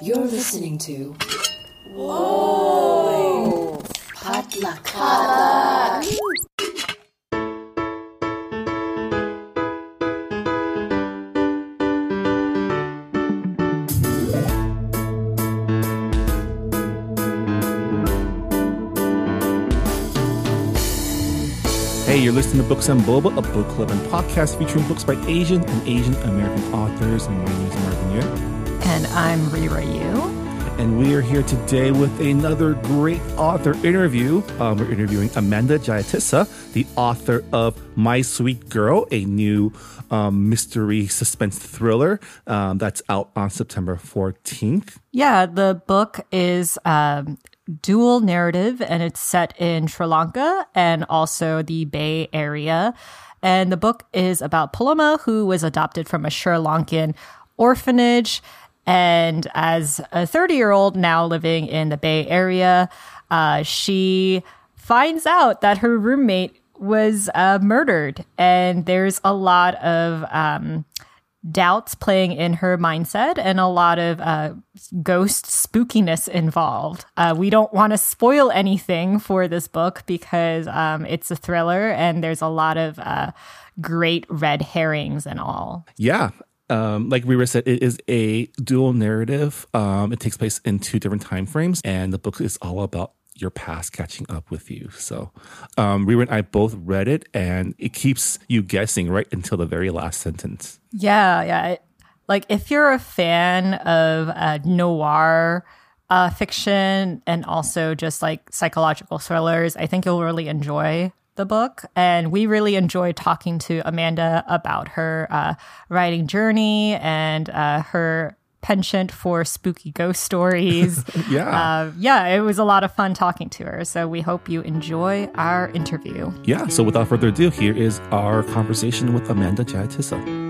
You're listening to. Whoa! Potluck. Hey, you're listening to Books and Boba, a book club and podcast featuring books by Asian and Asian American authors. And my name is Marvin Yueh. And I'm Reera Yoo. And we are here today with another great author interview. Um, we're interviewing Amanda Jayatissa, the author of My Sweet Girl, a new um, mystery suspense thriller um, that's out on September 14th. Yeah, the book is um, dual narrative and it's set in Sri Lanka and also the Bay Area. And the book is about Paloma, who was adopted from a Sri Lankan orphanage. And as a 30 year old now living in the Bay Area, uh, she finds out that her roommate was uh, murdered. And there's a lot of um, doubts playing in her mindset and a lot of uh, ghost spookiness involved. Uh, we don't want to spoil anything for this book because um, it's a thriller and there's a lot of uh, great red herrings and all. Yeah. Um, like Reera said, it is a dual narrative. Um, it takes place in two different time frames, and the book is all about your past catching up with you. So, um, Reera and I both read it, and it keeps you guessing right until the very last sentence. Yeah, yeah. Like if you're a fan of uh, noir uh, fiction and also just like psychological thrillers, I think you'll really enjoy the book. And we really enjoyed talking to Amanda about her uh, writing journey and uh, her penchant for spooky ghost stories. Yeah. Uh, yeah, it was a lot of fun talking to her. So we hope you enjoy our interview. Yeah. So, without further ado, here is our conversation with Amanda Jayatissa.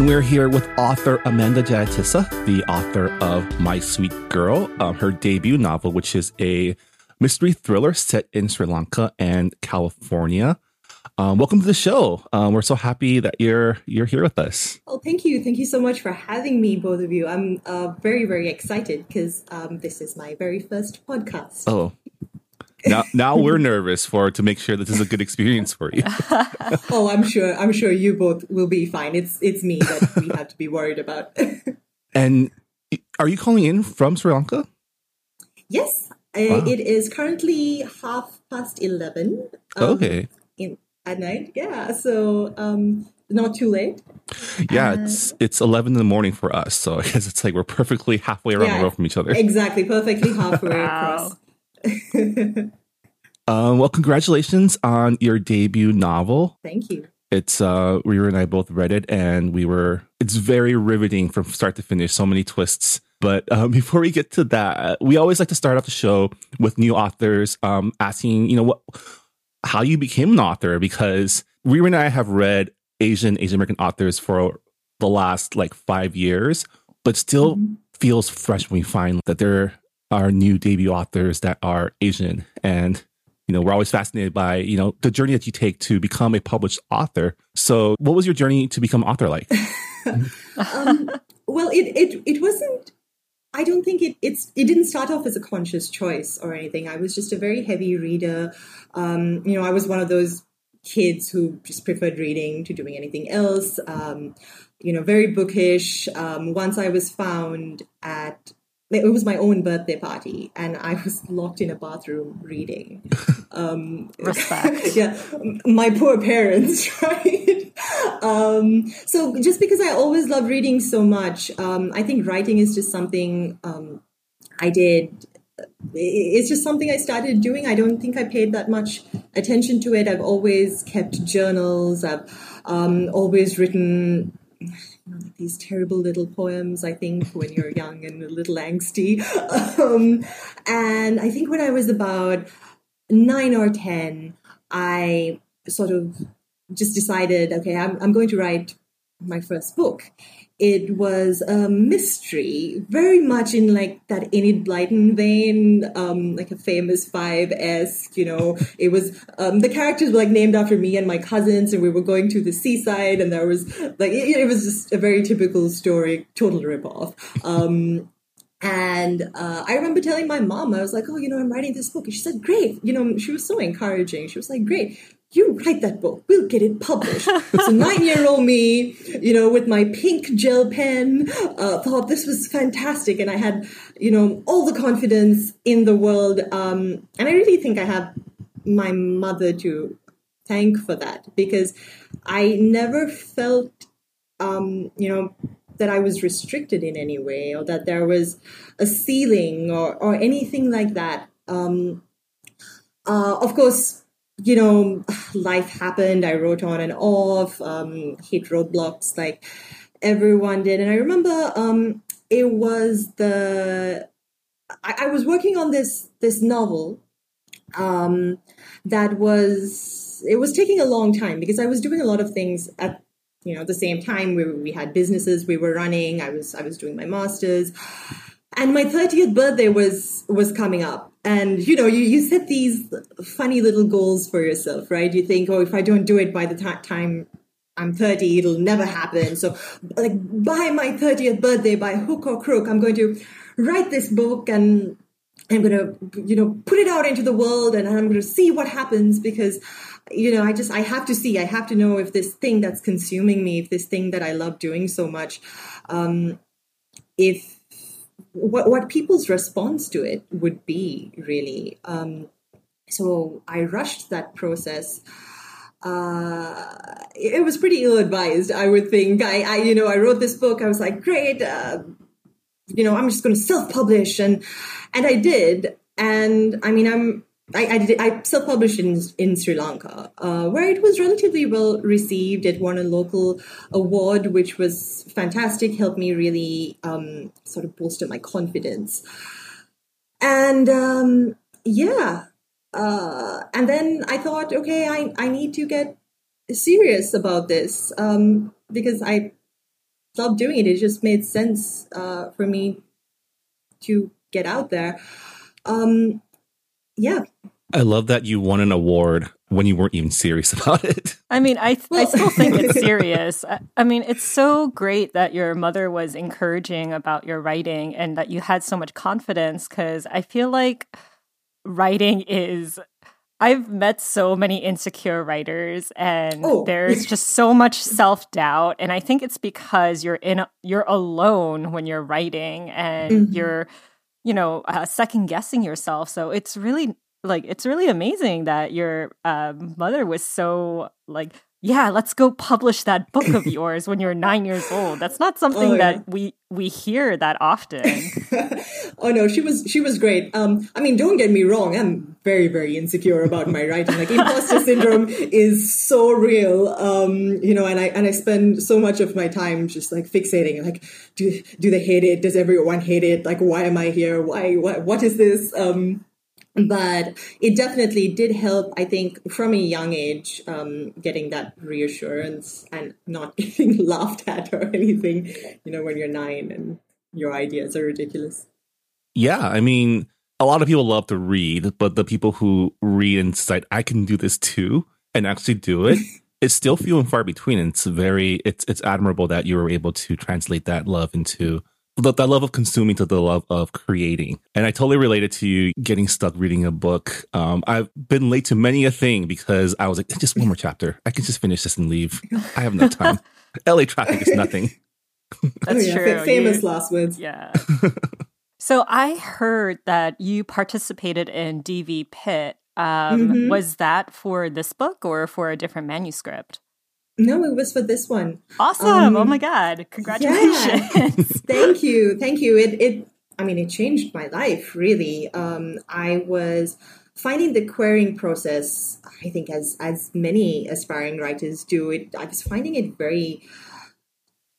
And we're here with author Amanda Jayatissa, the author of My Sweet Girl, um, her debut novel, which is a mystery thriller set in Sri Lanka and California. Um, welcome to the show. Um, we're so happy that you're you're here with us. Oh, thank you, thank you so much for having me, both of you. I'm uh, very very excited because um, this is my very first podcast. Oh, now now we're nervous for to make sure that this is a good experience for you. oh, I'm sure. I'm sure you both will be fine. It's it's me that we have to be worried about. and are you calling in from Sri Lanka? Yes, uh, it is currently half past eleven. Um, okay. In at night, yeah. So um, not too late. Yeah, uh, it's it's eleven in the morning for us, so I guess it's like we're perfectly halfway around yeah, the world from each other. Exactly, perfectly halfway across. um, well, congratulations on your debut novel. Thank you. It's uh Reera and I both read it and we were it's very riveting from start to finish, so many twists. But um, before we get to that, we always like to start off the show with new authors, um, asking, you know, what how you became an author because Reera and I have read Asian Asian American authors for the last like five years, but still mm-hmm. feels fresh when we find that there are new debut authors that are Asian. And, you know, we're always fascinated by, you know, the journey that you take to become a published author. So what was your journey to become author like? um, well, it, it, it wasn't, I don't think it, it's, it didn't start off as a conscious choice or anything. I was just a very heavy reader. Um, you know, I was one of those kids who just preferred reading to doing anything else. Um, you know, very bookish. Um, once I was found at it was my own birthday party and I was locked in a bathroom reading. Um, Respect. yeah, my poor parents, right? Um, so just because I always love reading so much, um, I think writing is just something um, I did. It's just something I started doing. I don't think I paid that much attention to it. I've always kept journals. I've um, always written these terrible little poems, I think, when you're young and a little angsty. Um, and I think when I was about nine or 10, I sort of just decided, okay, I'm, I'm going to write my first book. It was a mystery, very much in like that Enid Blyton vein, um, like a famous five esque. You know, it was um, the characters were like named after me and my cousins, and we were going to the seaside, and there was like it, it was just a very typical story, total rip off. Um, and uh, I remember telling my mom, I was like, oh, you know, I'm writing this book. And she said, great. You know, she was so encouraging. She was like, great you write that book. We'll get it published. so nine year old me, you know, with my pink gel pen, uh, thought this was fantastic. And I had, you know, all the confidence in the world. Um, and I really think I have my mother to thank for that because I never felt, um, you know, that I was restricted in any way or that there was a ceiling or, or anything like that. Um, uh, of course, you know, life happened. I wrote on and off, um, hit roadblocks like everyone did. And I remember um, it was the I, I, was working on this this novel um, that was it was taking a long time because I was doing a lot of things at you know the same time. We we had businesses we were running. I was I was doing my masters and my 30th birthday was was coming up and you know you, you set these funny little goals for yourself right? You think oh if i don't do it by the t- time i'm 30 it'll never happen. So like by my 30th birthday by hook or crook i'm going to write this book and i'm going to you know put it out into the world and i'm going to see what happens because you know i just i have to see. I have to know if this thing that's consuming me if this thing that i love doing so much um if what, what people's response to it would be really. Um, so I rushed that process. Uh, it was pretty ill advised, I would think. I, I, you know, I wrote this book. I was like, great, uh, you know, I'm just going to self publish, and and I did. And I mean, I'm I, I, did, I self-published in, in Sri Lanka, uh, where it was relatively well received. It won a local award, which was fantastic, helped me really um, sort of bolster my confidence. And um, yeah, uh, and then I thought, okay, I, I need to get serious about this um, because I love doing it. It just made sense uh, for me to get out there. Um, yeah. I love that you won an award when you weren't even serious about it. I mean, I well, I still think it's serious. I, I, mean, it's so great that your mother was encouraging about your writing and that you had so much confidence because I feel like writing is I've met so many insecure writers and oh. there's just so much self-doubt and I think it's because you're in you're alone when you're writing and mm-hmm. you're you know, uh, second guessing yourself. So it's really like it's really amazing that your uh, mother was so like yeah let's go publish that book of yours when you're nine years old. That's not something oh, yeah. that we we hear that often. Oh no she was she was great. Um i mean don't get me wrong i'm very very insecure about my writing. Like imposter syndrome is so real um you know and i and i spend so much of my time just like fixating like do do they hate it? Does everyone hate it? Like why am i here? Why what what is this? Um but it definitely did help i think from a young age um, getting that reassurance and not getting laughed at or anything you know when you're nine and your ideas are ridiculous. Yeah i mean a lot of people love to read but the people who read and decide i can do this too and actually do it it's still few and far between and it's very it's it's admirable that you were able to translate that love into the, the love of consuming to the love of creating. And I totally related to you getting stuck reading a book. Um, I've been late to many a thing because I was like, just one more chapter. I can just finish this and leave. I have no time. LA traffic is nothing. That's oh, yeah. true. famous you, last words. Yeah. so I heard that you participated in DV Pit. Um, mm-hmm. Was that for this book or for a different manuscript? No, it was for this one. Awesome! Um, oh my god! Congratulations! Yeah. thank you, thank you. It, it, I mean, it changed my life really. Um, I was finding the querying process. I think, as as many aspiring writers do, it. I was finding it very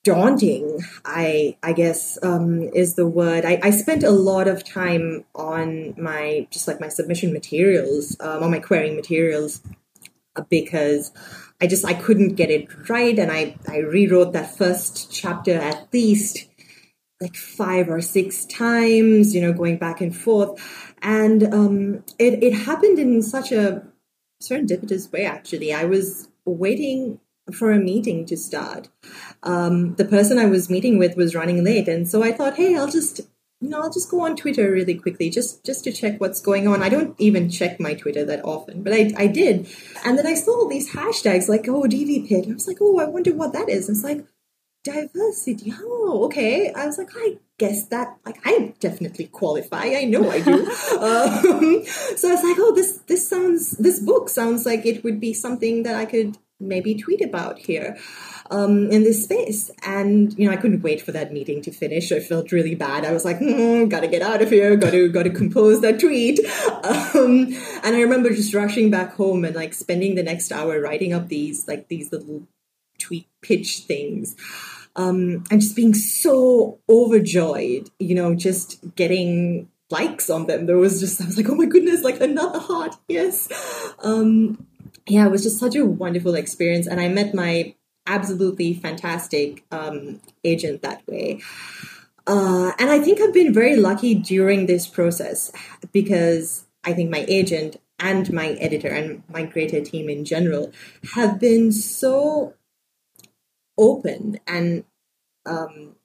daunting. I I guess um, is the word. I, I spent a lot of time on my just like my submission materials, um, on my querying materials because I just I couldn't get it right, and I I rewrote that first chapter at least like five or six times, you know, going back and forth, and um, it it happened in such a serendipitous way. Actually, I was waiting for a meeting to start. Um, the person I was meeting with was running late, and so I thought, hey, I'll just you know, I'll just go on Twitter really quickly just just to check what's going on. I don't even check my Twitter that often, but I I did, and then I saw all these hashtags like oh DV Pit. I was like, oh, I wonder what that is. It's like diversity. Oh, okay. I was like, I guess that like I definitely qualify. I know I do. um, so I was like, oh, this this sounds this book sounds like it would be something that I could maybe tweet about here um, in this space. And you know, I couldn't wait for that meeting to finish. I felt really bad. I was like, hmm, gotta get out of here. Got to got to compose that tweet. Um, and I remember just rushing back home and like spending the next hour writing up these like these little tweet pitch things. Um, and just being so overjoyed, you know, just getting likes on them. There was just, I was like, oh my goodness, like another heart. Yes. Um, yeah, it was just such a wonderful experience. And I met my absolutely fantastic um, agent that way. Uh, and I think I've been very lucky during this process because I think my agent and my editor and my creator team in general have been so open and um,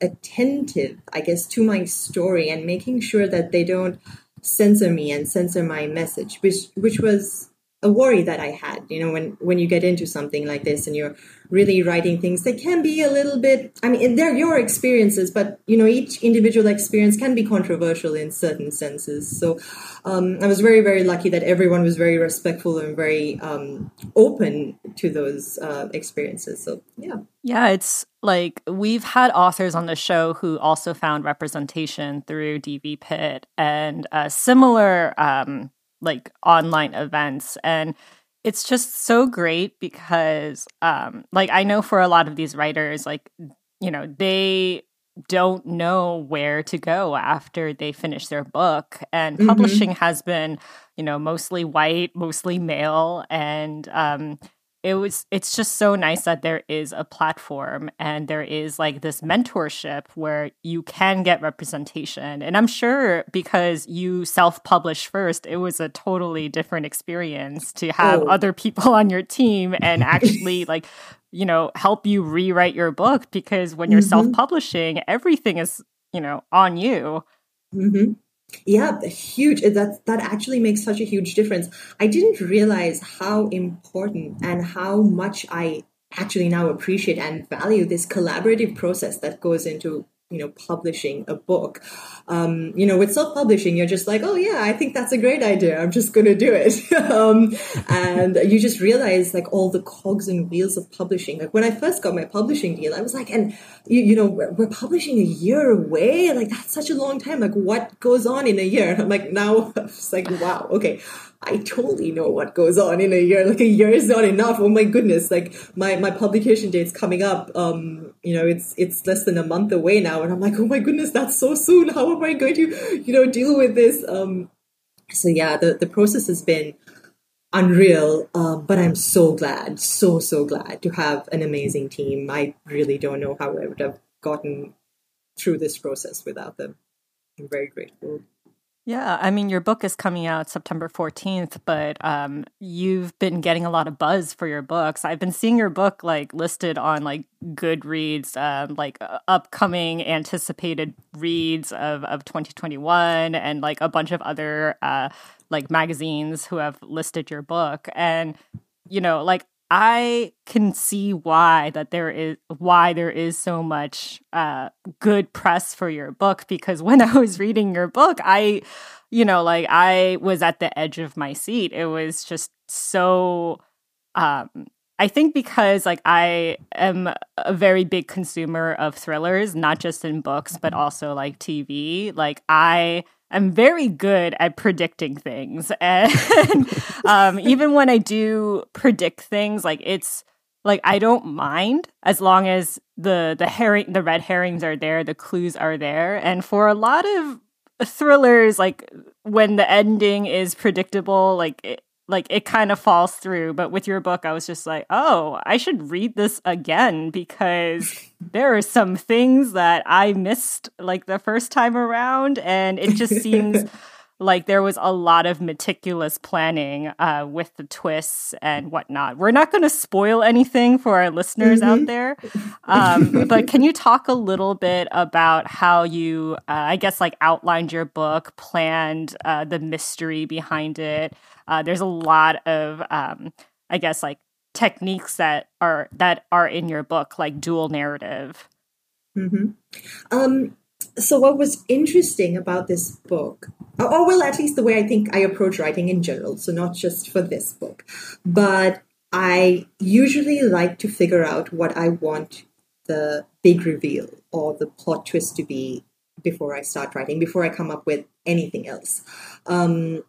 attentive, I guess, to my story and making sure that they don't censor me and censor my message, which which was a worry that I had, you know, when when you get into something like this and you're really writing things that can be a little bit I mean they're your experiences, but you know, each individual experience can be controversial in certain senses. So um, I was very, very lucky that everyone was very respectful and very um, open to those uh, experiences. So yeah. Yeah, it's like we've had authors on the show who also found representation through DV Pit and uh, similar um, like online events and it's just so great because um like I know for a lot of these writers like you know they don't know where to go after they finish their book and mm-hmm. publishing has been you know mostly white mostly male and um it was it's just so nice that there is a platform and there is like this mentorship where you can get representation and i'm sure because you self-published first it was a totally different experience to have oh. other people on your team and actually like you know help you rewrite your book because when you're mm-hmm. self-publishing everything is you know on you mm-hmm. Yeah, the huge. Uh, that that actually makes such a huge difference. I didn't realize how important and how much I actually now appreciate and value this collaborative process that goes into you know publishing a book. Um, you know with self-publishing you're just like oh yeah i think that's a great idea. I'm just gonna do it. Um, and you just realize like all the cogs and wheels of publishing. Like when i first got my publishing deal i was like and you, you know we're, we're, publishing a year away? Like that's such a long time. Like what goes on in a year? I'm like now it's like wow okay I totally know what goes on in a year. Like a year is not enough. Oh my goodness! Like my my publication date's coming up. Um, you know, it's it's less than a month away now, and I'm like, oh my goodness, that's so soon. How am I going to, you know, deal with this? Um, so yeah, the the process has been unreal. Uh, but I'm so glad, so so glad to have an amazing team. I really don't know how I would have gotten through this process without them. I'm very grateful. Yeah, I mean, your book is coming out September 14th, but um, you've been getting a lot of buzz for your books. I've been seeing your book like listed on like Goodreads, um, like uh, upcoming anticipated reads of, of 2021, and like a bunch of other uh, like magazines who have listed your book. And, you know, like I can see why that there is why there is so much uh, good press for your book because when I was reading your book, I, you know, like I was at the edge of my seat. It was just so. Um, I think because like I am a very big consumer of thrillers, not just in books but also like TV. Like I I'm very good at predicting things. And um, even when I do predict things, like it's like I don't mind as long as the the herring the red herrings are there, the clues are there. And for a lot of thrillers, like when the ending is predictable, like it, like it kind of falls through. But with your book, I was just like, oh, I should read this again because there are some things that I missed like the first time around, and it just seems like there was a lot of meticulous planning uh, with the twists and whatnot. We're not going to spoil anything for our listeners mm-hmm. out there, um, but can you talk a little bit about how you, uh, I guess, like outlined your book, planned uh, the mystery behind it? Uh, there's a lot of, um, I guess, like techniques that are that are in your book, like dual narrative. Mm-hmm. Um, so what was interesting about this book or well at least the way i think i approach writing in general so not just for this book but i usually like to figure out what i want the big reveal or the plot twist to be before i start writing before i come up with anything else um,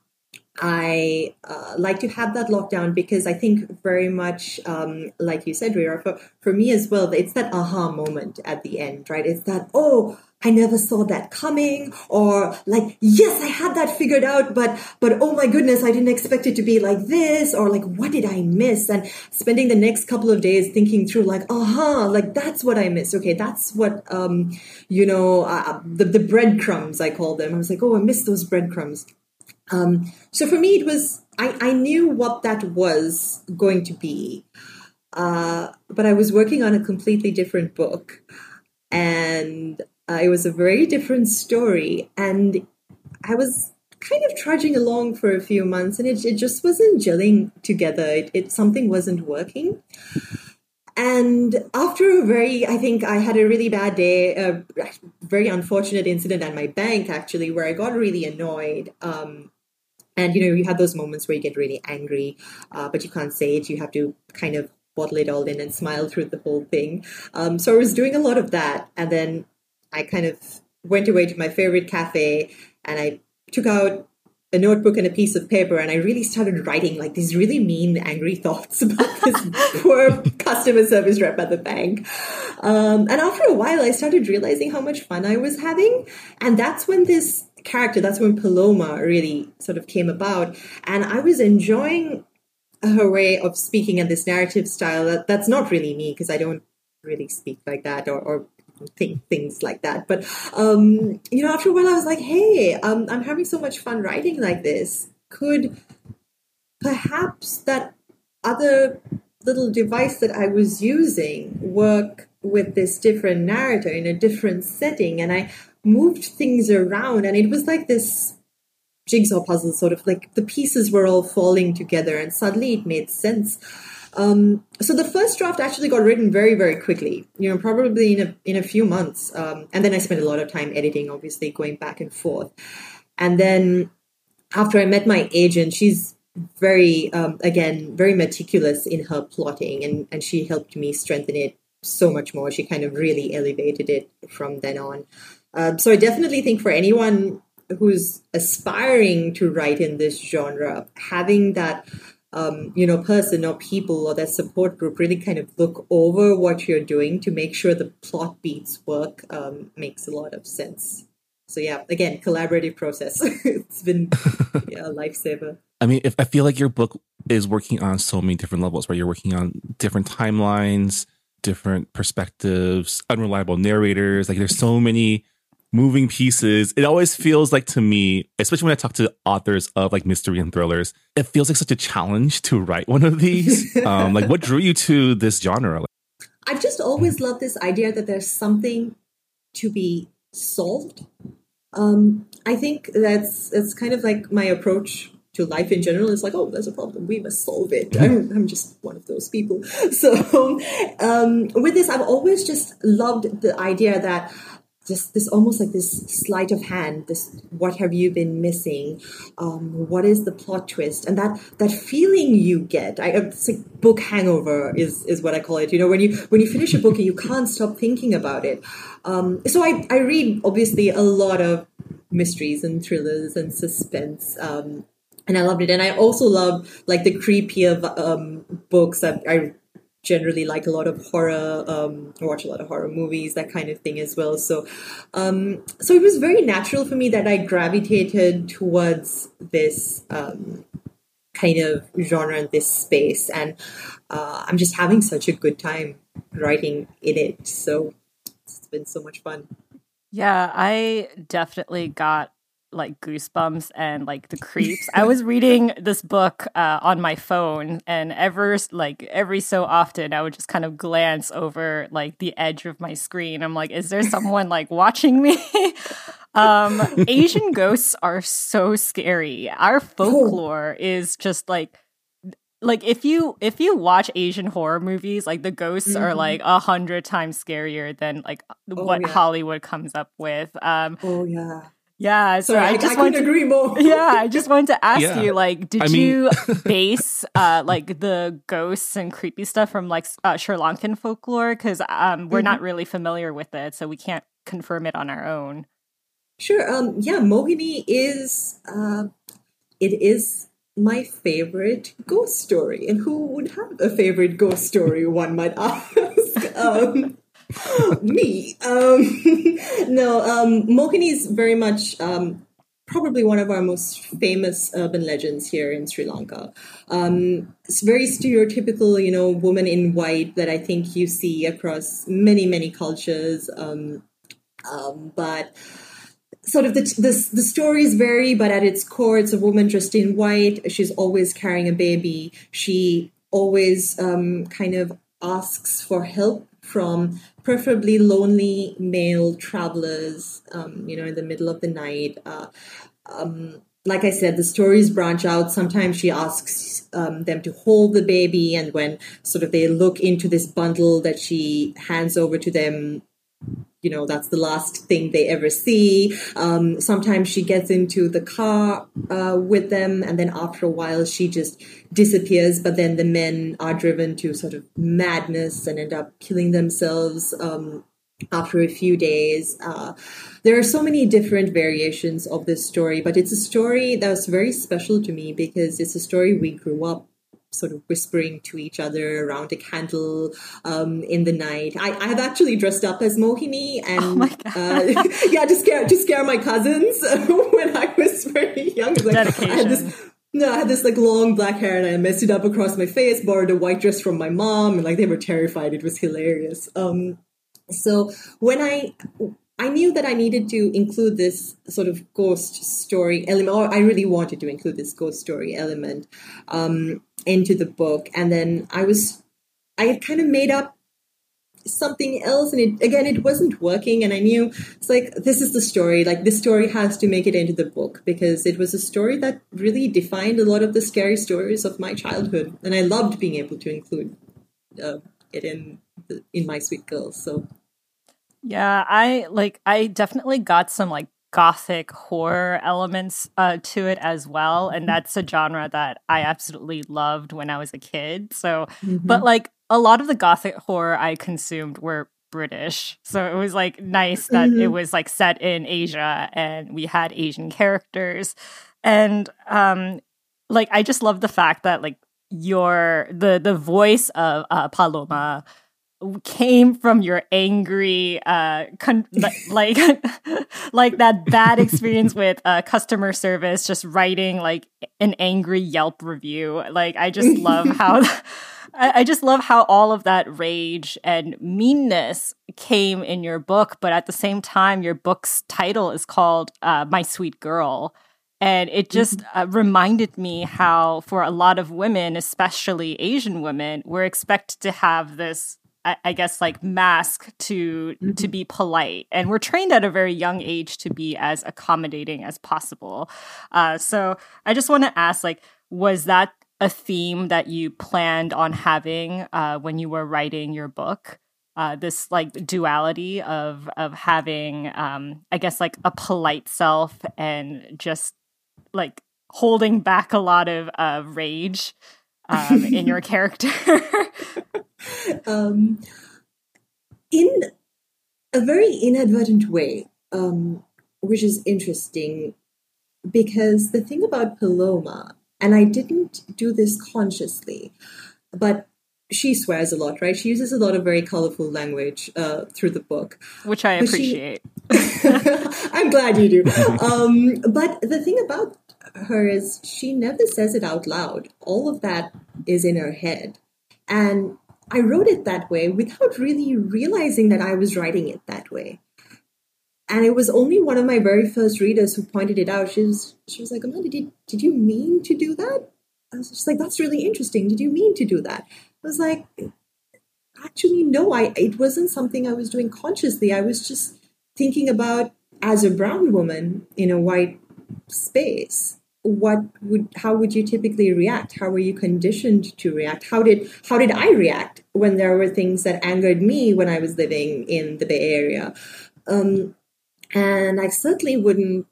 I uh, like to have that lockdown because I think very much, um, like you said, Reera, for, for me as well, it's that aha moment at the end, right? It's that, oh, I never saw that coming or like, yes, I had that figured out, but, but oh my goodness, I didn't expect it to be like this or like, what did I miss? And spending the next couple of days thinking through like, aha, like that's what I missed. Okay. That's what, um, you know, uh, uh, the, the breadcrumbs, I call them. I was like, oh, I missed those breadcrumbs. Um, so for me, it was, I, I knew what that was going to be. Uh, but I was working on a completely different book and uh, it was a very different story, and I was kind of trudging along for a few months, and it, it just wasn't gelling together. It, it something wasn't working. And after a very, I think I had a really bad day, a very unfortunate incident at my bank actually, where I got really annoyed. Um, and you know, you have those moments where you get really angry, uh, but you can't say it. You have to kind of bottle it all in and smile through the whole thing. Um, so I was doing a lot of that, and then I kind of went away to my favorite cafe and I took out a notebook and a piece of paper and I really started writing like these really mean, angry thoughts about this poor customer service rep at the bank. Um, and after a while, I started realizing how much fun I was having. And that's when this character, that's when Paloma really sort of came about. And I was enjoying her way of speaking and this narrative style that, that's not really me because I don't really speak like that or, or think things like that. But um, you know, after a while, I was like, hey, um, I'm having so much fun writing like this. Could perhaps that other little device that I was using work with this different narrator in a different setting? And I moved things around, and it was like this jigsaw puzzle, sort of like the pieces were all falling together, and suddenly it made sense. Um, so the first draft actually got written very, very quickly. You know, probably in a in a few months. Um, and then I spent a lot of time editing, obviously going back and forth. And then after I met my agent, she's very um, again very meticulous in her plotting, and and she helped me strengthen it so much more. She kind of really elevated it from then on. Um, so I definitely think for anyone who's aspiring to write in this genre, having that um, you know, person or people or their support group really kind of look over what you're doing to make sure the plot beats work um, makes a lot of sense. So yeah, again, collaborative process. it's been yeah, a lifesaver. I mean, if I feel like your book is working on so many different levels, where you're working on different timelines, different perspectives, unreliable narrators. Like there's so many moving pieces. It always feels like to me, especially when I talk to authors of like mystery and thrillers, it feels like such a challenge to write one of these. um, like, what drew you to this genre? I've just always loved this idea that there's something to be solved. Um, I think that's that's kind of like my approach to life in general. It's like, oh, there's a problem, we must solve it. I'm, I'm just one of those people. So um, with this, I've always just loved the idea that just this almost like this sleight of hand this what have you been missing? Um, what is the plot twist? And that that feeling you get I, it's like book hangover is is what i call it you know when you when you finish a book and you can't stop thinking about it. Um, so I, I read obviously a lot of mysteries and thrillers and suspense um, and I loved it. And I also love like the creepier um, books that I generally like a lot of horror, um, watch a lot of horror movies, that kind of thing as well. So, um, so it was very natural for me that I gravitated towards this um, kind of genre in this space, and uh, I'm just having such a good time writing in it. So it's been so much fun. Yeah, I definitely got like goosebumps and like the creeps. I was reading this book uh, on my phone, and ever like every so often, I would just kind of glance over like the edge of my screen. I'm like, is there someone like watching me? um, Asian ghosts are so scary. Our folklore is just like like if you if you watch Asian horror movies, like the ghosts mm-hmm. are like a hundred times scarier than like oh, what yeah. Hollywood comes up with. Um, oh yeah. Yeah, so Sorry, I just I, want to agree more. yeah, I just wanted to ask yeah. you, like, did I mean... you base uh, like the ghosts and creepy stuff from like uh, Sri Lankan folklore? Because um, we're mm-hmm. not really familiar with it, so we can't confirm it on our own. Sure. Um, yeah, Mohini is uh, it is my favorite ghost story, and who would have a favorite ghost story? One might ask. um, me. Um, no, um, Mohini is very much um, probably one of our most famous urban legends here in Sri Lanka. Um, it's very stereotypical, you know, woman in white that I think you see across many, many cultures. Um, um, but sort of the, the, the stories vary, but at its core, it's a woman dressed in white. She's always carrying a baby. She always um, kind of asks for help from preferably lonely male travelers, um, you know, in the middle of the night. Uh, um, like I said, the stories branch out. Sometimes she asks um, them to hold the baby, and when sort of they look into this bundle that she hands over to them, you know that's the last thing they ever see. Um, sometimes she gets into the car uh, with them and then after a while she just disappears. But then the men are driven to sort of madness and end up killing themselves um, after a few days. Uh, there are so many different variations of this story but it's a story that was very special to me because it's a story we grew up sort of whispering to each other around a candle um, in the night. I, I, have actually dressed up as Mohini and oh uh, yeah, to scare to scare my cousins when I was very young. Like, Dedication. I had this, no, I had this like long black hair and I messed it up across my face, borrowed a white dress from my mom, and like they were terrified. It was hilarious. Um, so when I I knew that I needed to include this sort of ghost story element, or I really wanted to include this ghost story element um, into the book. And then I was, I had kind of made up something else, and it again, it wasn't working. And I knew it's like this is the story. Like this story has to make it into the book because it was a story that really defined a lot of the scary stories of my childhood, and I loved being able to include uh, it in in my sweet girls. So yeah, I like I definitely got some like gothic horror elements uh, to it as well and mm-hmm. that's a genre that I absolutely loved when I was a kid. So mm-hmm. but like a lot of the gothic horror I consumed were British. So it was like nice that mm-hmm. it was like set in Asia and we had Asian characters. And um like I just love the fact that like your the the voice of uh, Paloma came from your angry uh con- like like that bad experience with uh customer service just writing like an angry yelp review like i just love how I just love how all of that rage and meanness came in your book, but at the same time, your book's title is called uh, My Sweet Girl. And it just mm-hmm. uh, reminded me how, for a lot of women, especially Asian women, we're expected to have this I, guess like mask to mm-hmm. to be polite. And we're trained at a very young age to be as accommodating as possible. Uh, so i just want to ask like was that a theme that you planned on having uh, when you were writing your book? Uh, this like duality of of having um, i guess like a polite self and just like holding back a lot of uh, rage um, in your character um, in a very inadvertent way, um, which is interesting because the thing about Paloma, and I didn't do this consciously, but she swears a lot, right? She uses a lot of very colorful language uh, through the book, which I appreciate. She... I'm glad you do. Um, but the thing about her is she never says it out loud. All of that is in her head. And I wrote it that way without really realizing that I was writing it that way. And it was only one of my very first readers who pointed it out. She was she was like, Amanda, did did you mean to do that? I was just like, that's really interesting. Did you mean to do that? I was like, actually, no, I it wasn't something I was doing consciously. I was just thinking about as a brown woman in a white space what would how would you typically react? How were you conditioned to react? How did how did i react when there were things that angered me when i was living in the bay area? Um, and i certainly wouldn't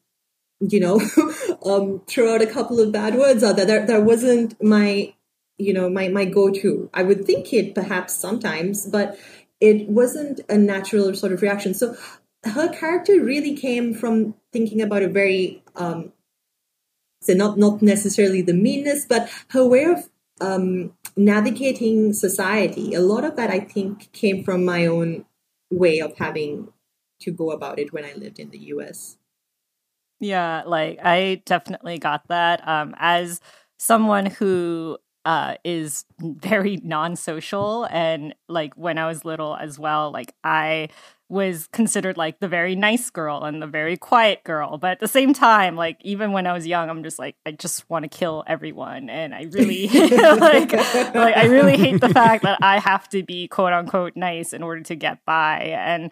you know um, throw out a couple of bad words out there. there that wasn't my you know my my go-to. I would think it perhaps sometimes but it wasn't a natural sort of reaction. So her character really came from thinking about a very um, so not not necessarily the meanness, but her way of um, navigating society. A lot of that, I think, came from my own way of having to go about it when I lived in the U.S. Yeah, like I definitely got that. Um, as someone who uh, is very non-social, and like when I was little as well, like I was considered like the very nice girl and the very quiet girl. But at the same time, like even when I was young, I'm just like I just want to kill everyone, and I really like like I really hate the fact that I have to be quote unquote nice in order to get by. And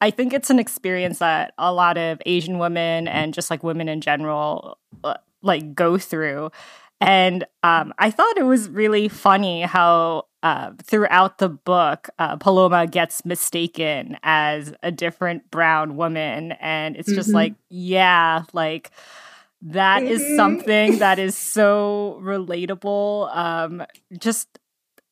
I think it's an experience that a lot of Asian women and just like women in general uh, like go through. And um, I thought it was really funny how uh, throughout the book, uh, Paloma gets mistaken as a different brown woman. And it's just mm-hmm. like, yeah, like that mm-hmm. is something that is so relatable. Um, just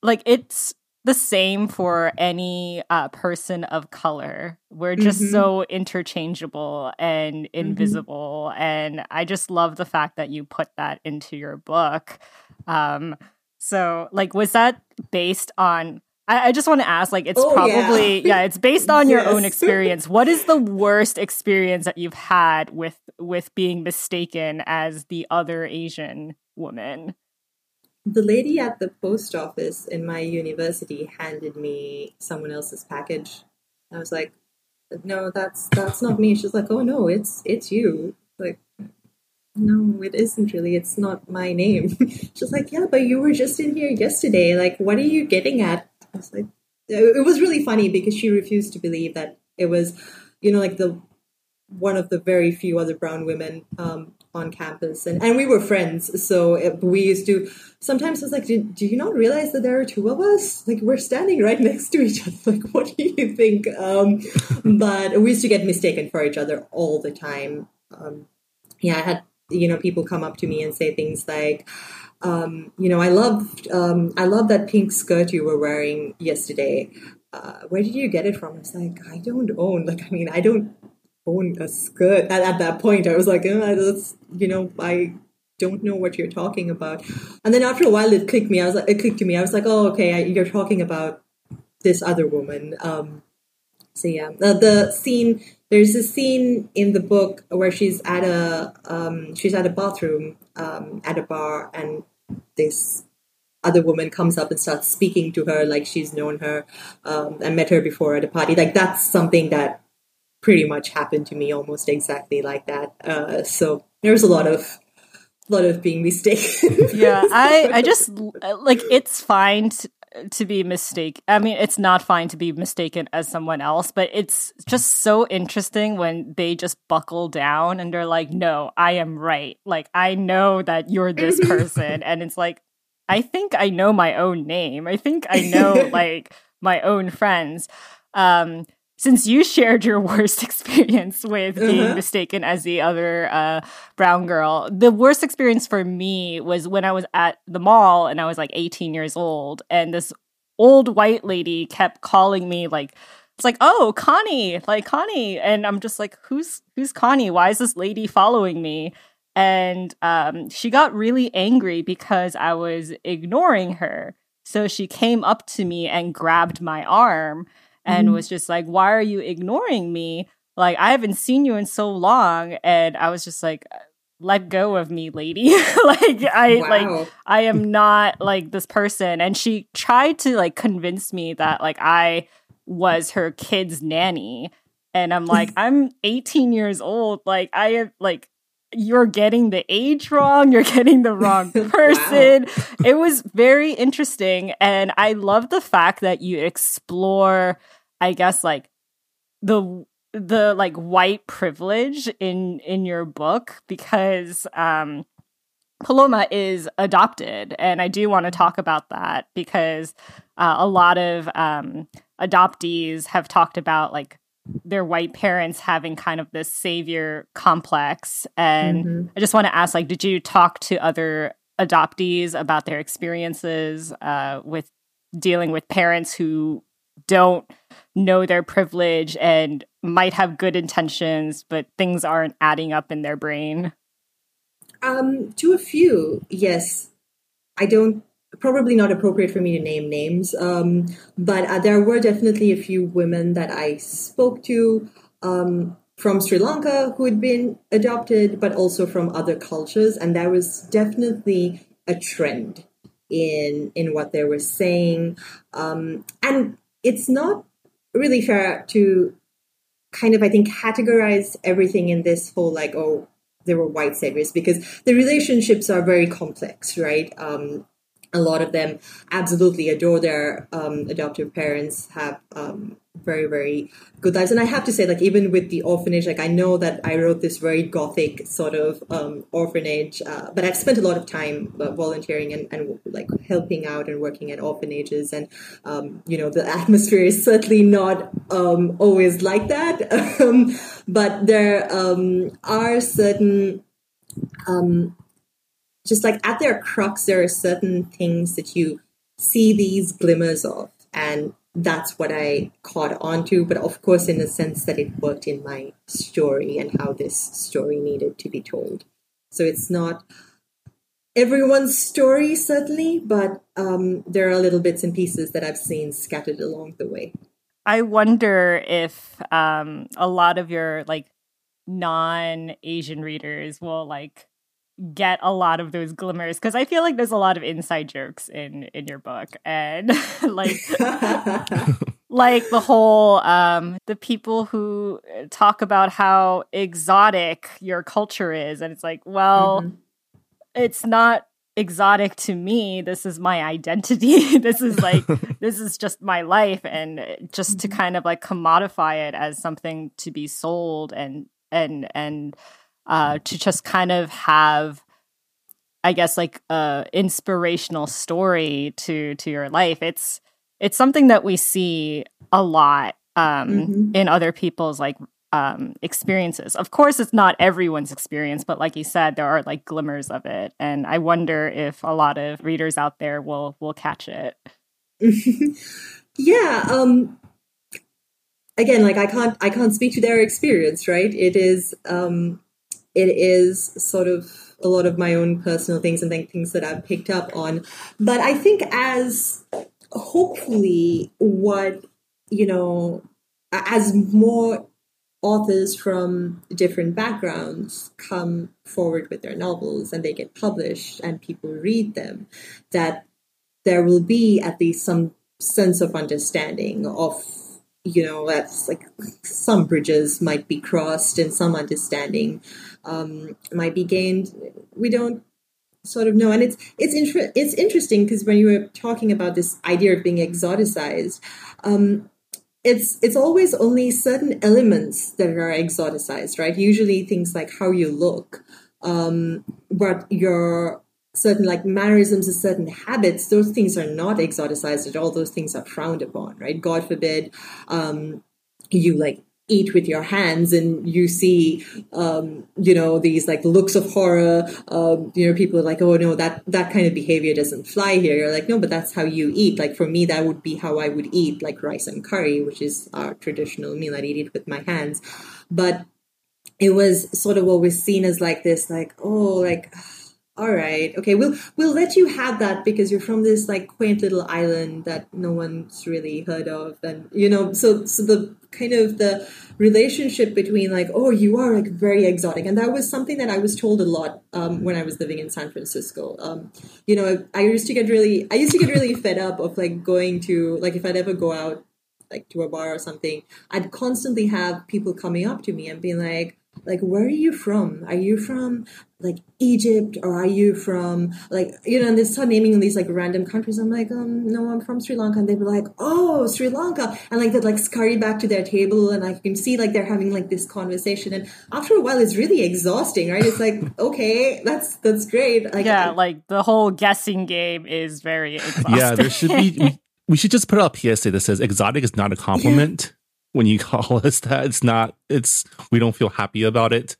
like it's the same for any uh, person of color. We're just mm-hmm. so interchangeable and mm-hmm. invisible. And I just love the fact that you put that into your book. Um, so, like, was that based on? I, I just want to ask, like, it's oh, probably yeah. yeah. it's based on yes. your own experience. What is the worst experience that you've had with with being mistaken as the other Asian woman? The lady at the post office in my university handed me someone else's package. I was like, "No, that's that's not me." She's like, "Oh no, it's it's you." No, it isn't really. It's not my name. She's like, yeah, but you were just in here yesterday. Like, what are you getting at? I was like, it was really funny because she refused to believe that it was, you know, like the one of the very few other brown women um, on campus, and and we were friends. So it, we used to sometimes I was like, do, do, you not realize that there are two of us? Like we're standing right next to each other. Like, what do you think? Um, but we used to get mistaken for each other all the time. Um, yeah, I had you know people come up to me and say things like um, you know i loved um, i love that pink skirt you were wearing yesterday. Uh, where did you get it from? It's like i don't own like i mean i don't own a skirt. At, at that point i was like oh, that's you know i don't know what you're talking about. And then after a while it clicked me. I was like it clicked to me. I was like oh okay I, you're talking about this other woman. Um, so yeah the, the scene there's a scene in the book where she's at a um, she's at a bathroom um, at a bar, and this other woman comes up and starts speaking to her like she's known her um, and met her before at a party. Like that's something that pretty much happened to me almost exactly like that. Uh, so there's a lot of lot of being mistaken. yeah, I I just like it's fine to, to be mistaken. I mean, it's not fine to be mistaken as someone else, but it's just so interesting when they just buckle down and they're like, "No, I am right. Like I know that you're this person." and it's like, I think I know my own name. I think I know like my own friends. Um since you shared your worst experience with being uh-huh. mistaken as the other uh, brown girl, the worst experience for me was when I was at the mall and I was like 18 years old, and this old white lady kept calling me like, it's like, oh, Connie, like Connie, and I'm just like, who's who's Connie? Why is this lady following me? And um, she got really angry because I was ignoring her. So she came up to me and grabbed my arm and mm-hmm. was just like, Why are you ignoring me? Like, I haven't seen you in so long. And I was just like, let go of me lady like i Wow. like i am not like this person and she tried to like convince me that like i was her kid's nanny and i'm like i'm 18 years old like i have like you're getting the age wrong you're getting the wrong person. It was very interesting and i love the fact that you explore i guess like the the like white privilege in in your book because um Paloma is adopted and I do want to talk about that because uh, a lot of um adoptees have talked about like their white parents having kind of this savior complex and Mhm. I just want to ask like did you talk to other adoptees about their experiences uh with dealing with parents who don't know their privilege and might have good intentions, but things aren't adding up in their brain. Um, to a few, yes. I don't. Probably not appropriate for me to name names, um, but uh, there were definitely a few women that I spoke to um, from Sri Lanka who had been adopted, but also from other cultures, and there was definitely a trend in in what they were saying, um, and it's not really fair to kind of I think categorize everything in this whole like oh there were white saviors because the relationships are very complex, right? A lot of them absolutely adore their um, adoptive parents, have um, very, very good lives. And I have to say, like, even with the orphanage, like, I know that I wrote this very gothic sort of um, orphanage, uh, but I've spent a lot of time uh, volunteering and, and, like, helping out and working at orphanages. And, um, you know, the atmosphere is certainly not um, always like that. Um, but there are certain um, just like at their crux, there are certain things that you see these glimmers of, and that's what I caught on to. But of course, in the sense that it worked in my story and how this story needed to be told. So it's not everyone's story, certainly, but um, there are little bits and pieces that I've seen scattered along the way. I wonder if um, a lot of your like non-Asian readers will like get a lot of those glimmers because I feel like there's a lot of inside jokes in in your book and like like the whole um the people who talk about how exotic your culture is and it's like well Mhm. it's not exotic to me. This is my identity. This is like this is just my life and just to kind of like commodify it as something to be sold and and and uh to just kind of have i guess like a inspirational story to to your life. It's it's something that we see a lot um Mhm. in other people's like um experiences. Of course it's not everyone's experience but like you said there are like glimmers of it and i wonder if a lot of readers out there will will catch it. Yeah um again like i can't i can't speak to their experience right? It is um it is sort of a lot of my own personal things and things that i've picked up on. But i think as hopefully what you know as more authors from different backgrounds come forward with their novels and they get published and people read them that there will be at least some sense of understanding of you know that's like some bridges might be crossed and some understanding um, might be gained. We don't sort of know. And it's it's inter- it's interesting because when you were talking about this idea of being exoticized um, it's it's always only certain elements that are exoticized right? Usually things like how you look um, but your certain like mannerisms and certain habits those things are not exoticized at all. Those things are frowned upon right? God forbid um, you like eat with your hands and you see um, you know these like looks of horror um, you know people are like oh no that that kind of behavior doesn't fly here. You're like no but that's how you eat. Like for me that would be how i would eat like rice and curry which is our traditional meal. I'd eat it with my hands. But it was sort of always seen as like this like oh like all right, okay, we'll we'll let you have that because you're from this like quaint little island that no one's really heard of, and you know, so so the kind of the relationship between like, oh, you are like very exotic, and that was something that I was told a lot um, when I was living in San Francisco. Um, you know, I used to get really, I used to get really fed up of like going to like if I'd ever go out like to a bar or something, I'd constantly have people coming up to me and being like like where are you from? Are you from like egypt or are you from like you know and they start naming these like random countries. I'm like um no i'm from sri lanka. And they'd be like oh sri lanka. And like they'd like scurry back to their table and i can see like they're having like this conversation. And after a while it's really exhausting right? It's like okay that's that's great. Like, yeah like the whole guessing game is very exhausting. yeah there should be we, we should just put out a psa that says exotic is not a compliment when you call us that. It's not, it's, we don't feel happy about it.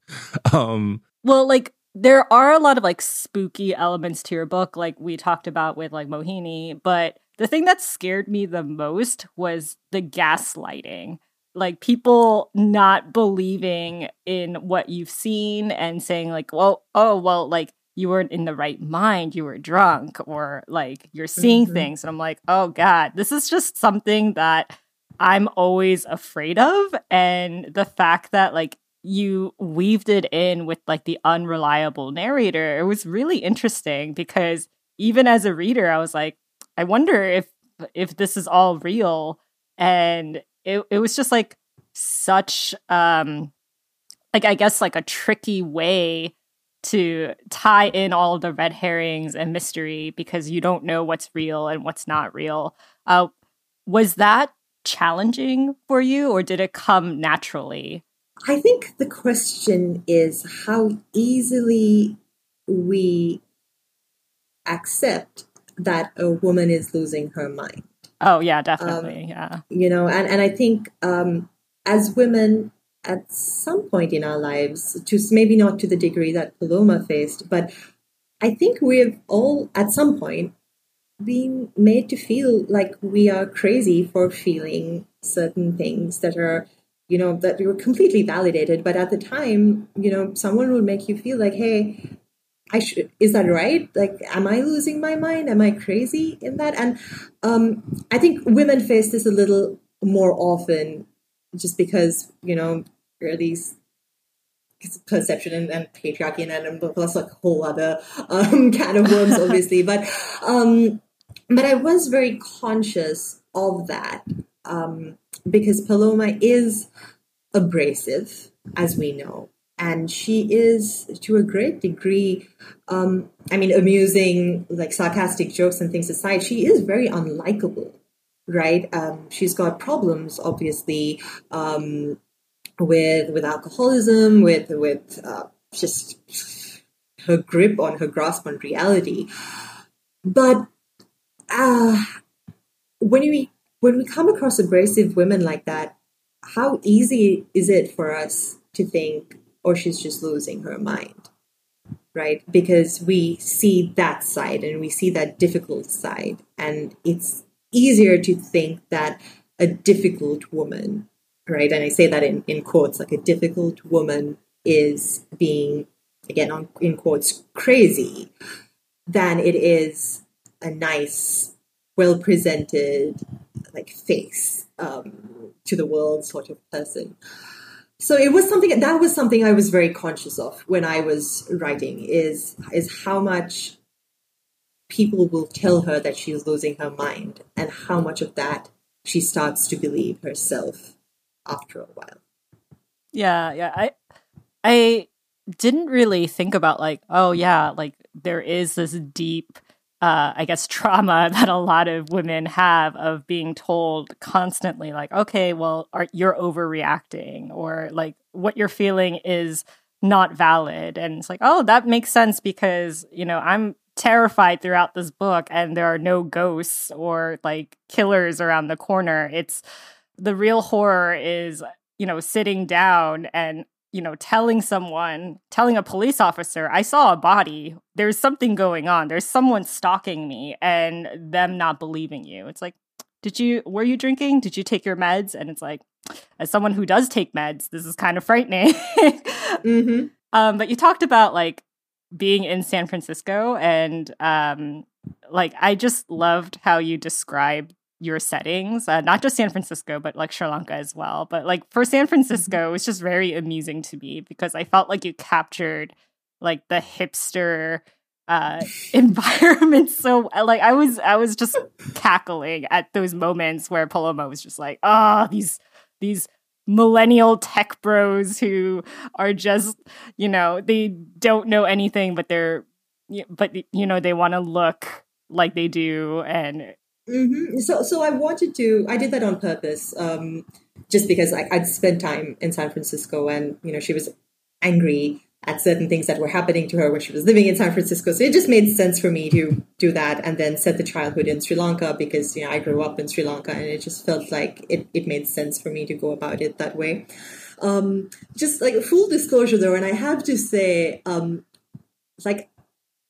Um, well, like, there are a lot of like spooky elements to your book, like we talked about with like Mohini, but the thing that scared me the most was the gaslighting. Like people not believing in what you've seen and saying, like, well, oh, well, like you weren't in the right mind, you were drunk, or like you're seeing mm-hmm. things. And I'm like, oh God, this is just something that I'm always afraid of. And the fact that like you weaved it in with like the unreliable narrator, it was really interesting because even as a reader, I was like, I wonder if if this is all real. And it it was just like such um like I guess like a tricky way to tie in all the red herrings and mystery because you don't know what's real and what's not real. Uh, was that challenging for you or did it come naturally? I think the question is how easily we accept that a woman is losing her mind. Oh yeah, definitely. Um, yeah. You know, and, and I think um, as women at some point in our lives, to maybe not to the degree that Paloma faced, but I think we've all at some point being made to feel like we are crazy for feeling certain things that are you know that were completely validated. But at the time you know someone would make you feel like hey i should is that right? Like am i losing my mind? Am i crazy in that? And um i think women face this a little more often just because you know there are these perception and, and patriarchy and, and plus like a whole other um, can of worms obviously. But um but I was very conscious of that um, because Paloma is abrasive, as we know. And she is, to a great degree, um, I mean, amusing, like sarcastic jokes and things aside, she is very unlikable, right? Um, she's got problems, obviously, um, with with alcoholism, with with uh, just her grip on her grasp on reality. But uh, when we when we come across abrasive women like that, how easy is it for us to think, "Oh, she's just losing her mind," right? Because we see that side and we see that difficult side, and it's easier to think that a difficult woman, right? And I say that in, in quotes, like a difficult woman is being, again, on, in quotes, crazy, than it is a nice, well presented, like face um, to the world sort of person. So it was something that was something I was very conscious of when I was writing is is how much people will tell her that she's losing her mind and how much of that she starts to believe herself after a while. Yeah, yeah. I I didn't really think about like, oh yeah, like there is this deep uh, I guess, trauma that a lot of women have of being told constantly, like, okay, well, are, you're overreacting, or like what you're feeling is not valid. And it's like, oh, that makes sense because, you know, I'm terrified throughout this book and there are no ghosts or like killers around the corner. It's the real horror is, you know, sitting down and you know, telling someone, telling a police officer, I saw a body. There's something going on. There's someone stalking me, and them not believing you. It's like, did you, were you drinking? Did you take your meds? And it's like, as someone who does take meds, this is kind of frightening. mm-hmm. um, but you talked about like being in San Francisco and um, like I just loved how you described your settings, uh, not just San Francisco, but like Sri Lanka as well. But like for San Francisco, mm-hmm. it was just very amusing to me because I felt like you captured like the hipster uh environment so like i was i was just cackling at those moments where paloma was just like ah oh, these these millennial tech bros who are just you know they don't know anything but they're but you know they want to look like they do and mm-hmm. so so i wanted to i did that on purpose um just because I, i'd spent time in san francisco and you know she was angry at certain things that were happening to her when she was living in San Francisco. So it just made sense for me to do that and then set the childhood in Sri Lanka because you know I grew up in Sri Lanka and it just felt like it, it made sense for me to go about it that way. Um, just like full disclosure though, and I have to say, um, like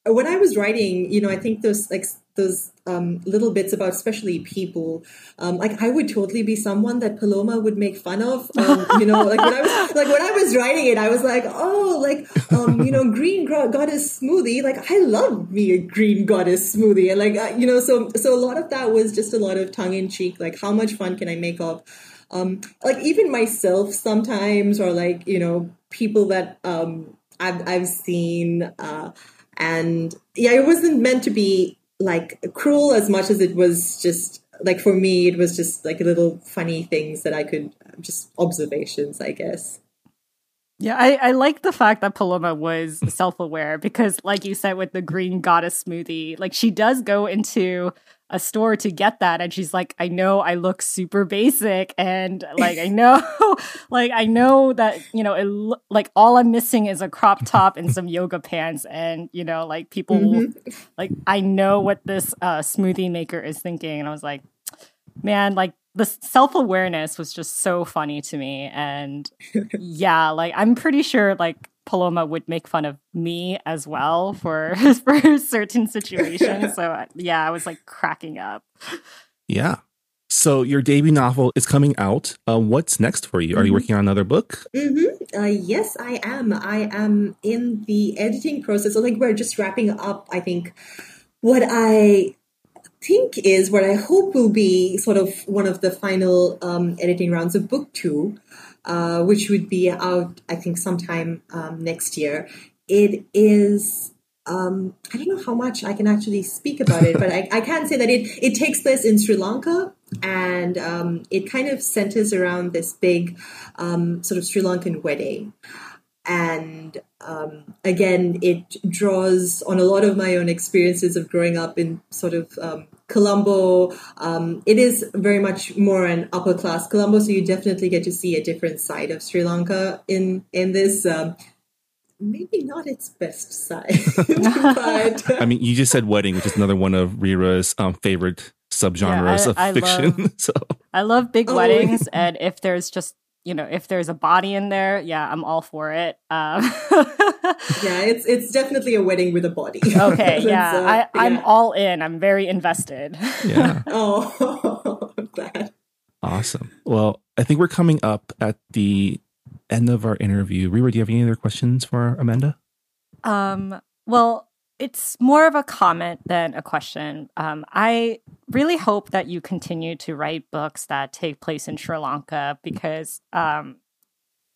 when I was writing, you know, I think those like those um, little bits about especially people. Um, like I would totally be someone that Paloma would make fun of. Um, you know, like when I was like when I was writing it, I was like, oh, like um, you know, green goddess smoothie. Like I love me a green goddess smoothie, and like uh, you know, so so a lot of that was just a lot of tongue in cheek. Like how much fun can I make of? Um, like even myself sometimes, or like you know, people that um, I've I've seen. Uh, and yeah, it wasn't meant to be like cruel as much as it was just like for me it was just like little funny things that i could um, just observations i guess. Yeah, I, I like the fact that Paloma was self aware because, like you said, with the green goddess smoothie, like she does go into a store to get that and she's like i know i look super basic and like i know like i know that you know it, like all i'm missing is a crop top and some yoga pants and you know like people mm-hmm. like i know what this uh, smoothie maker is thinking and i was like man like the self-awareness was just so funny to me and yeah like i'm pretty sure like Paloma would make fun of me as well for for certain situations. So yeah, I was like cracking up. Yeah. So your debut novel is coming out. Uh, what's next for you? Are you mm-hmm. working on another book? Mm-hmm. Uh, yes, I am. I am in the editing process. I think we're just wrapping up. I think what I think is what I hope will be sort of one of the final um, editing rounds of book two. Uh, which would be out, I think, sometime um, next year. It is. Um, I don't know how much I can actually speak about it, but I, I can say that it, it takes place in Sri Lanka and um, it kind of centers around this big um, sort of Sri Lankan wedding. And um, again, it draws on a lot of my own experiences of growing up in sort of um, Colombo, um, it is very much more an upper class Colombo, so you definitely get to see a different side of Sri Lanka in in this. Um, maybe not its best side, but I mean, you just said wedding, which is another one of Reera's um, favorite subgenres yeah, I, of I fiction. Love, so I love big oh, weddings, and if there's just you know, if there's a body in there, yeah, I'm all for it. Um, yeah, it's it's definitely a wedding with a body. Okay, yeah, uh, I, I'm yeah. all in. I'm very invested. Yeah. oh, I'm glad. Awesome. Well, I think we're coming up at the end of our interview. Reera, do you have any other questions for Amanda? Um. Well, it's more of a comment than a question. Um, I really hope that you continue to write books that take place in Sri Lanka because, um,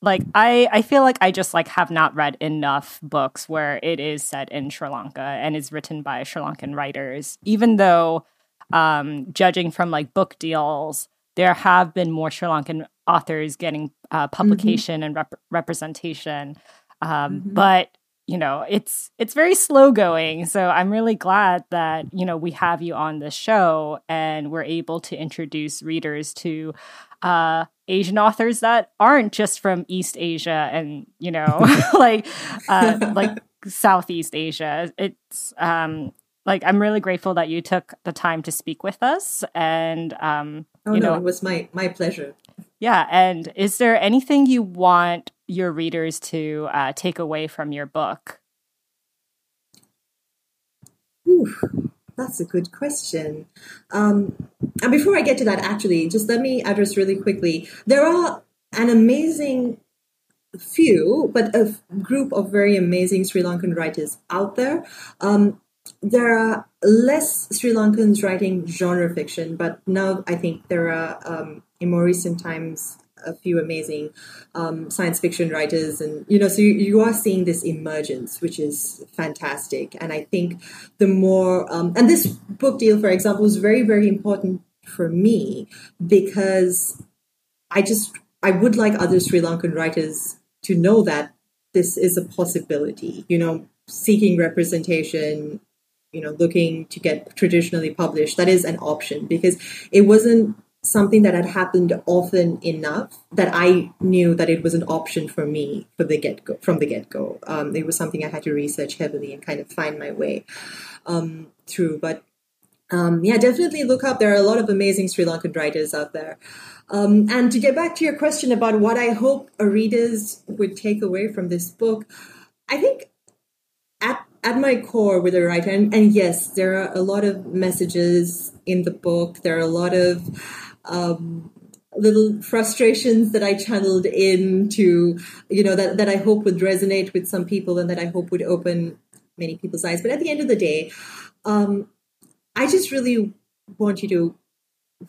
like, I I feel like I just like have not read enough books where it is set in Sri Lanka and is written by Sri Lankan writers. Even though, um, judging from like book deals, there have been more Sri Lankan authors getting uh, mm-hmm. publication mm-hmm. and rep- representation. Um, mm-hmm. But you know it's it's very slow going. So i'm really glad that you know we have you on the show and we're able to introduce readers to uh asian authors that aren't just from east asia and you know like uh like southeast asia. It's um like i'm really grateful that you took the time to speak with us and um oh you no know, it was my my pleasure yeah and is there anything you want your readers to uh, take away from your book? Ooh, that's a good question. Um, and before I get to that, actually, just let me address really quickly. There are an amazing few, but a group of very amazing Sri Lankan writers out there. Um, there are less Sri Lankans writing genre fiction, but now I think there are, um, in more recent times, a few amazing um, science fiction writers, and you know, so you, you, are seeing this emergence, which is fantastic. And I think the more, um, and this book deal, for example, is very, very important for me because I just I would like other Sri Lankan writers to know that this is a possibility. You know, seeking representation, you know, looking to get traditionally published, that is an option because it wasn't something that had happened often enough that I knew that it was an option for me for the get go from the get go. Um, it was something I had to research heavily and kind of find my way um, through. But um, yeah, definitely look up. There are a lot of amazing Sri Lankan writers out there. Um, and to get back to your question about what I hope readers would take away from this book, I think at at my core with a writer, and, and yes, there are a lot of messages in the book. There are a lot of um, little frustrations that I channeled into, you know, that, that I hope would resonate with some people and that I hope would open many people's eyes. But at the end of the day, um, I just really want you to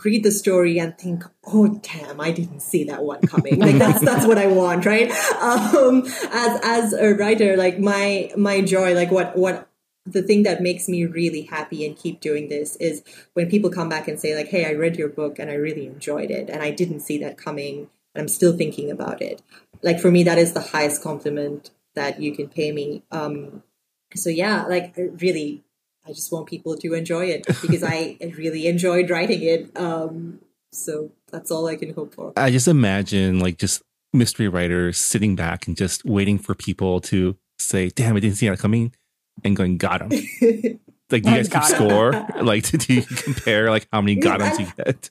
read the story and think, oh damn, I didn't see that one coming. Like that's that's what I want, right? Um, as as a writer, like my my joy, like what what the thing that makes me really happy and keep doing this is when people come back and say like, hey, I read your book and I really enjoyed it, and I didn't see that coming, and I'm still thinking about it. Like for me, that is the highest compliment that you can pay me. Um, so yeah, like really I just want people to enjoy it because I really enjoyed writing it. Um, so that's all I can hope for. I just imagine like just mystery writers sitting back and just waiting for people to say, "Damn, I didn't see that coming," and going, "Got him." like, do you guys keep score? like, do you compare like how many got you get?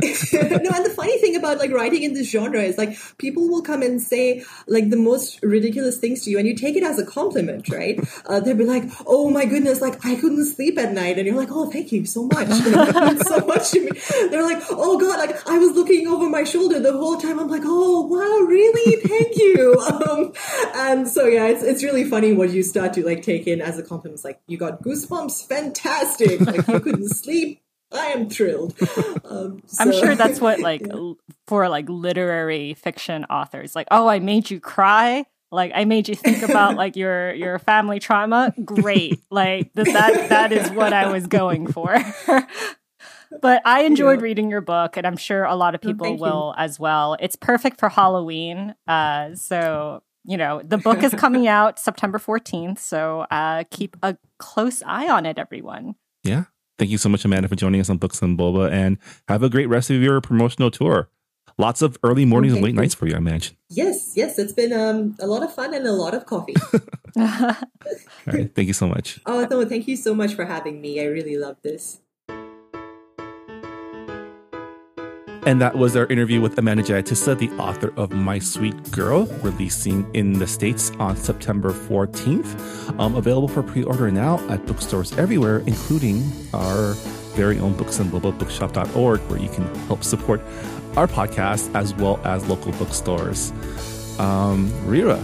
no, and the funny thing about like writing in this genre is like people will come and say like the most ridiculous things to you, and you take it as a compliment, right? Uh, they'll be like, "Oh my goodness, like I couldn't sleep at night," and you're like, "Oh, thank you so much, so much to me." They're like, "Oh God, like I was looking over my shoulder the whole time." I'm like, "Oh wow, really? Thank you." Um, and so yeah, it's it's really funny what you start to like take in as a compliment. It's like you got goosebumps, fantastic. Like you couldn't sleep I am thrilled. Um, so. I'm sure that's what like yeah. for like literary fiction authors, like, oh, I made you cry. Like I made you think about like your your family trauma. Great, like that that is what I was going for. but I enjoyed yeah. reading your book, and I'm sure a lot of oh, people oh, will you. as well. It's perfect for Halloween. Uh, so you know the book is coming out September 14th, so uh, keep a close eye on it, everyone. Yeah, Thank you so much, Amanda, for joining us on Books and Boba, and have a great rest of your promotional tour. Lots of early mornings and late nights for you, I imagine. Yes, yes, it's been um, a lot of fun and a lot of coffee. All right, thank you so much. Oh no, thank you so much for having me. I really love this. And that was our interview with Amanda Jayatissa, the author of My Sweet Girl, releasing in the States on September 14th. Um, available for pre order now at bookstores everywhere, including our very own books and bookshop.org, where you can help support our podcast as well as local bookstores. Um, Reera,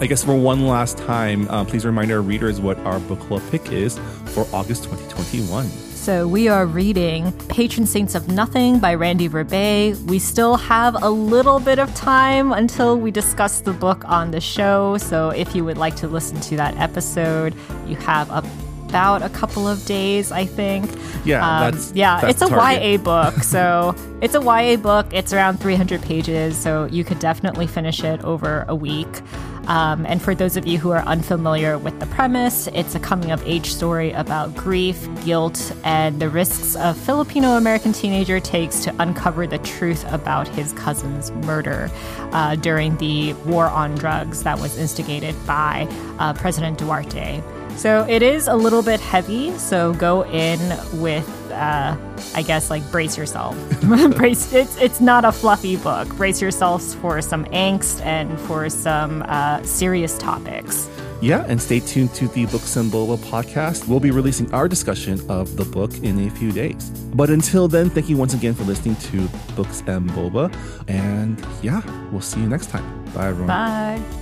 I guess for one last time, uh, please remind our readers what our book club pick is for August 2021. So we are reading Patron Saints of Nothing by Randy Ribay. We still have a little bit of time until we discuss the book on the show. So if you would like to listen to that episode, you have about a couple of days, I think. Yeah, um, that's, yeah, that's it's a target. YA book. So it's a YA book. It's around 300 pages, so you could definitely finish it over a week. Um, and for those of you who are unfamiliar with the premise, it's a coming of age story about grief, guilt, and the risks a Filipino American teenager takes to uncover the truth about his cousin's murder uh, during the war on drugs that was instigated by uh, President Duterte. So it is a little bit heavy, so go in with uh, I guess like brace yourself. brace. It's it's not a fluffy book. Brace yourselves for some angst and for some uh, serious topics. yeah, and stay tuned to the Books and Boba podcast. We'll be releasing our discussion of the book in a few days. But until then, thank you once again for listening to Books and Boba. And yeah, we'll see you next time. Bye, everyone. Bye.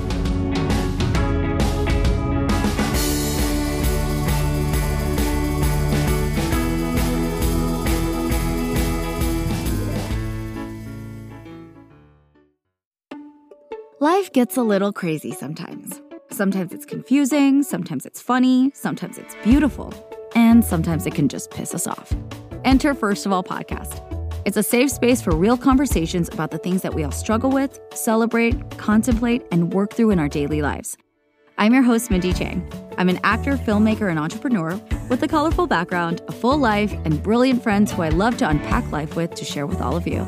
Gets a little crazy sometimes. Sometimes it's confusing, sometimes it's funny, sometimes it's beautiful, and sometimes it can just piss us off. Enter First of All Podcast. It's a safe space for real conversations about the things that we all struggle with, celebrate, contemplate, and work through in our daily lives. I'm your host, Mindy Chang. I'm an actor, filmmaker, and entrepreneur with a colorful background, a full life, and brilliant friends who I love to unpack life with to share with all of you.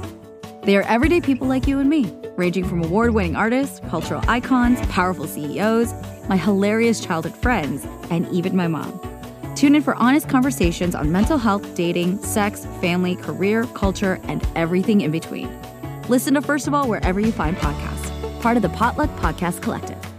They are everyday people like you and me, ranging from award winning artists, cultural icons, powerful CEOs, my hilarious childhood friends, and even my mom. Tune in for honest conversations on mental health, dating, sex, family, career, culture, and everything in between. Listen to First of All wherever you find podcasts, part of the Potluck Podcast Collective.